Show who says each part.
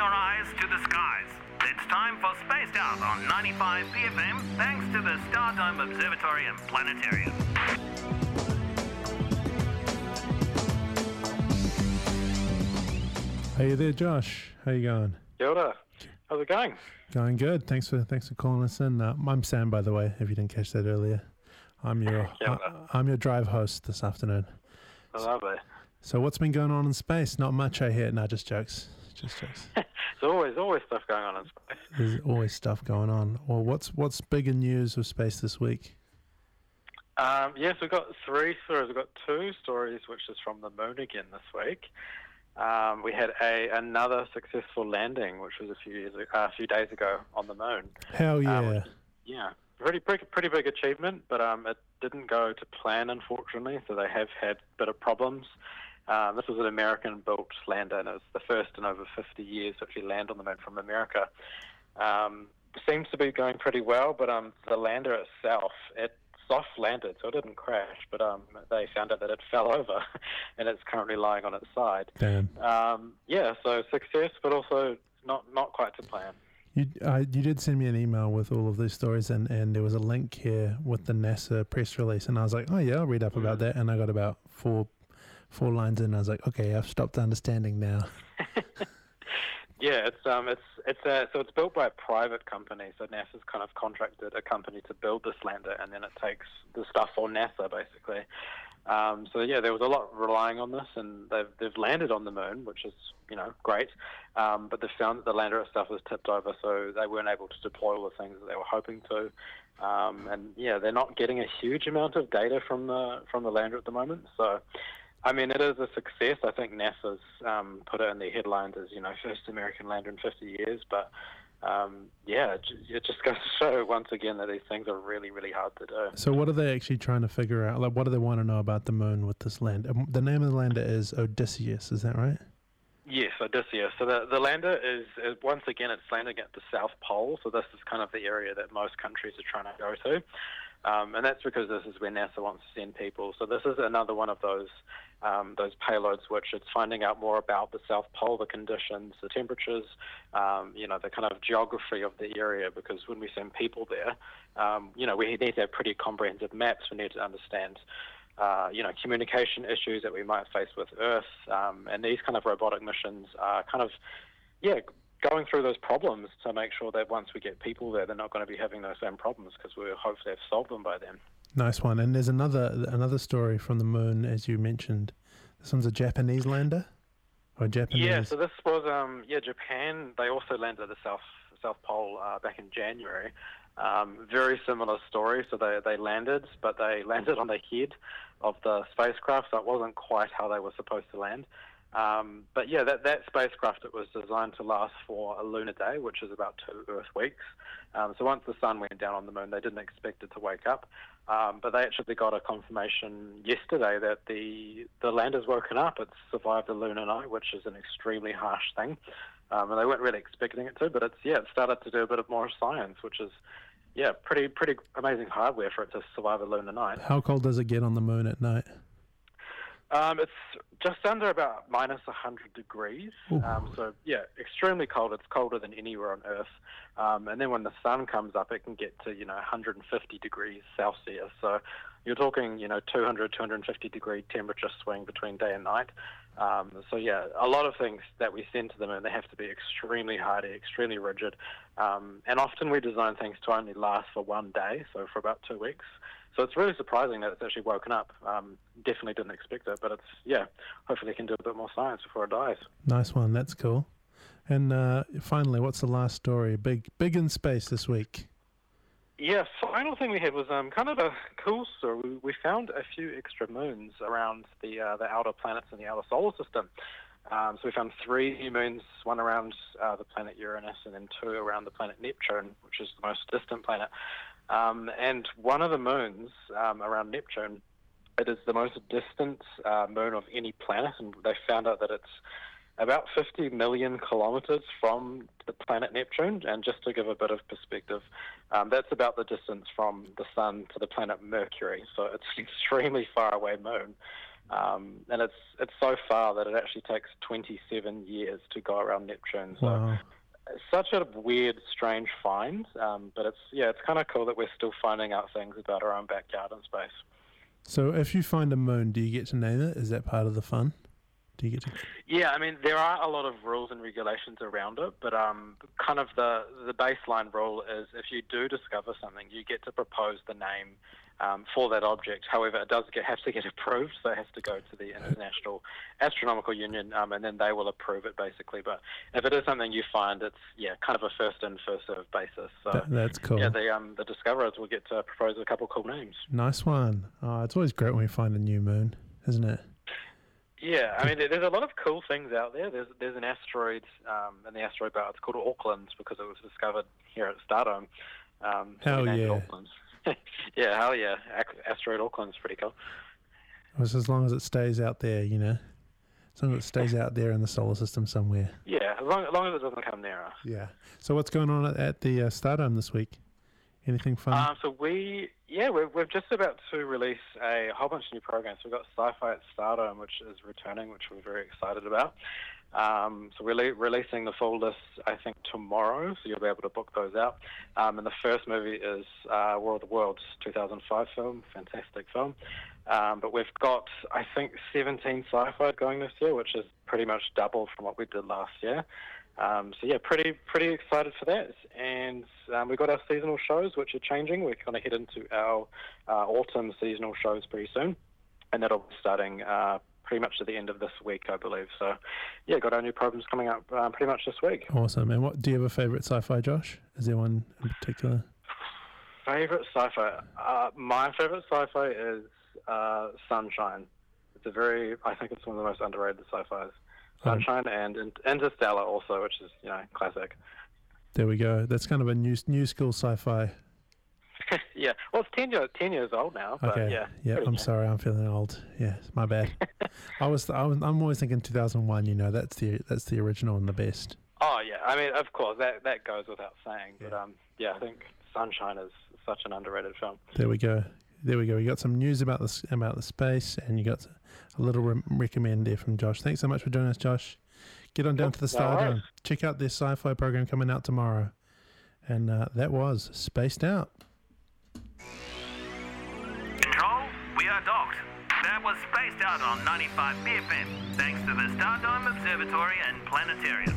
Speaker 1: your eyes to the skies. It's time for Spaced Out on 95 BFM, thanks to the Stardome Observatory and Planetarium.
Speaker 2: Hey there, Josh. How you going?
Speaker 3: Kia ora. How's it going?
Speaker 2: Going good. Thanks for thanks for calling us in. Uh, I'm Sam, by the way. If you didn't catch that earlier, I'm your
Speaker 3: Kia
Speaker 2: uh. I'm your drive host this afternoon.
Speaker 3: Lovely.
Speaker 2: So what's been going on in space? Not much, I hear. No, just jokes. Just jokes.
Speaker 3: There's always always stuff going on in space.
Speaker 2: There's always stuff going on. Well, what's what's big in news of space this week?
Speaker 3: Um, yes, we've got three stories. We've got two stories, which is from the moon again this week. Um, we had a another successful landing, which was a few years uh, a few days ago on the moon.
Speaker 2: Hell yeah!
Speaker 3: Um, yeah, pretty pretty pretty big achievement, but um, it didn't go to plan, unfortunately. So they have had a bit of problems. Um, this was an American-built lander, and it was the first in over 50 years to actually land on the moon from America. Um, seems to be going pretty well, but um, the lander itself, it soft landed, so it didn't crash. But um, they found out that it fell over, and it's currently lying on its side.
Speaker 2: Damn.
Speaker 3: Um, yeah, so success, but also not not quite to plan.
Speaker 2: You uh, you did send me an email with all of these stories, and, and there was a link here with the NASA press release, and I was like, oh yeah, I'll read up about that, and I got about four four lines in, and I was like, okay, I've stopped understanding now.
Speaker 3: Yeah, it's um, it's it's a, so it's built by a private company. So NASA's kind of contracted a company to build this lander, and then it takes the stuff for NASA basically. Um, so yeah, there was a lot relying on this, and they've they've landed on the moon, which is you know great. Um, but they found that the lander itself was tipped over, so they weren't able to deploy all the things that they were hoping to. Um, and yeah, they're not getting a huge amount of data from the from the lander at the moment. So I mean, it is a success. I think NASA's um, put it in their headlines as, you know, first American lander in 50 years. But um, yeah, it, ju- just goes to show once again that these things are really, really hard to do.
Speaker 2: So what are they actually trying to figure out? Like, what do they want to know about the moon with this lander? Um, The name of the lander is Odysseus. Is that right?
Speaker 3: Yes, Odysseus. So the, the lander is, is, once again, it's landing at the South Pole. So this is kind of the area that most countries are trying to go to. Um, and that's because this is where NASA wants to send people. So this is another one of those um, those payloads which it's finding out more about the South Pole, the conditions, the temperatures, um, you know, the kind of geography of the area. Because when we send people there, um, you know, we need to have pretty comprehensive maps. We need to understand. Uh, you know, communication issues that we might face with Earth, um, and these kind of robotic missions are kind of, yeah, going through those problems to make sure that once we get people there, they're not going to be having those same problems because we hopefully have solved them by then.
Speaker 2: Nice one. And there's another another story from the moon, as you mentioned. This one's a Japanese lander, or Japanese.
Speaker 3: Yeah, so this was um yeah Japan. They also landed at the South South Pole uh, back in January. Um, very similar story. So they they landed, but they landed on the head of the spacecraft, so it wasn't quite how they were supposed to land. Um, but yeah, that, that spacecraft it was designed to last for a lunar day, which is about two Earth weeks. Um, so once the sun went down on the moon, they didn't expect it to wake up. Um, but they actually got a confirmation yesterday that the the lander's woken up. It's survived the lunar night, which is an extremely harsh thing, um, and they weren't really expecting it to. But it's yeah, it started to do a bit of more science, which is yeah, pretty pretty amazing hardware for it to survive a lunar night.
Speaker 2: How cold does it get on the moon at night?
Speaker 3: Um, it's just under about minus 100 degrees. Um, so, yeah, extremely cold. It's colder than anywhere on Earth. Um, and then when the sun comes up, it can get to, you know, 150 degrees Celsius. So you're talking, you know, 200, 250 degree temperature swing between day and night. Um, so, yeah, a lot of things that we send to them, and they have to be extremely hardy, extremely rigid. Um, and often we design things to only last for one day, so for about two weeks. So it's really surprising that it's actually woken up. Um, definitely didn't expect it, but it's yeah. Hopefully, it can do a bit more science before it dies.
Speaker 2: Nice one. That's cool. And uh, finally, what's the last story? Big, big in space this week.
Speaker 3: Yeah, final thing we had was um, kind of a cool story. We, we found a few extra moons around the uh, the outer planets in the outer solar system. Um, so we found three new moons, one around uh, the planet Uranus, and then two around the planet Neptune, which is the most distant planet. Um, and one of the moons um, around Neptune, it is the most distant uh, moon of any planet, and they found out that it's about 50 million kilometers from the planet Neptune. And just to give a bit of perspective, um, that's about the distance from the Sun to the planet Mercury. So it's an extremely far away moon. Um, and it's it's so far that it actually takes 27 years to go around Neptune. So
Speaker 2: Wow.
Speaker 3: Such a weird, strange find. Um, but it's yeah, it's kind of cool that we're still finding out things about our own backyard in space.
Speaker 2: So if you find a moon, do you get to name it? Is that part of the fun? Do you get to?
Speaker 3: Yeah, I mean there are a lot of rules and regulations around it, but um, kind of the the baseline rule is if you do discover something, you get to propose the name um, for that object. However, it does get, have to get approved, so it has to go to the International Astronomical Union, um, and then they will approve it basically. But if it is something you find, it's yeah, kind of a first in first served basis. So.
Speaker 2: That, that's cool.
Speaker 3: Yeah, the um, the discoverers will get to propose a couple cool names.
Speaker 2: Nice one. Oh, it's always great when we find a new moon, isn't it?
Speaker 3: Yeah, I mean, there's a lot of cool things out there. There's there's an asteroid um, in the asteroid belt. It's called Auckland because it was discovered here at Stardome. Um,
Speaker 2: Hell yeah.
Speaker 3: Yeah, hell yeah. Asteroid Auckland's pretty cool.
Speaker 2: It's as long as it stays out there, you know. As long as it stays out there in the solar system somewhere.
Speaker 3: Yeah, as long, as long as it doesn't come near us.
Speaker 2: Yeah. So what's going on at, at the uh, Stardome this week? Anything fun?
Speaker 3: Um, so we, yeah, we're, we're just about to release a whole bunch of new programs. We've got Sci-Fi at Stardome, which is returning, which we're very excited about. Um, so we're le- releasing the full list, I think, tomorrow, so you'll be able to book those out. Um, and the first movie is uh, War of the Worlds, 2005 film, fantastic film. Um, but we've got, I think, 17 sci-fi going this year, which is pretty much double from what we did last year. Um, so yeah, pretty pretty excited for that. And um, we've got our seasonal shows, which are changing. We're going to head into our uh, autumn seasonal shows pretty soon, and that'll be starting uh, pretty much at the end of this week, I believe. So yeah, got our new programs coming up um, pretty much this week.
Speaker 2: awesome. And what do you have a favorite sci-fi, Josh? Is there one in particular?
Speaker 3: Favorite sci-fi? Uh, my favorite sci-fi is uh, Sunshine. It's a very, I think it's one of the most underrated sci-fis.
Speaker 2: Um,
Speaker 3: Sunshine and In- Interstellar also, which is you know classic.
Speaker 2: There we go. That's kind of a new new school sci-fi.
Speaker 3: yeah, well, it's 10, year, 10 years old now, but
Speaker 2: Okay.
Speaker 3: yeah.
Speaker 2: Yeah. I'm sorry. I'm feeling old. Yeah. My bad. I was. I was. I'm always thinking 2001. You know, that's the that's the original and the best.
Speaker 3: Oh yeah, I mean, of course, that that goes without saying.
Speaker 2: Yeah.
Speaker 3: But um, yeah, I think Sunshine is such an underrated film.
Speaker 2: There we go. There we go. You got some news about this about the space, and you got a little re- recommend there from Josh. Thanks so much for joining us, Josh. Get on down to the
Speaker 3: No worries.
Speaker 2: Stardome. Check out this sci-fi program coming out tomorrow. And uh, that was Spaced Out.
Speaker 1: Control, we are docked. That was spaced out on 95 BFM, thanks to the Stardome Observatory and Planetarium.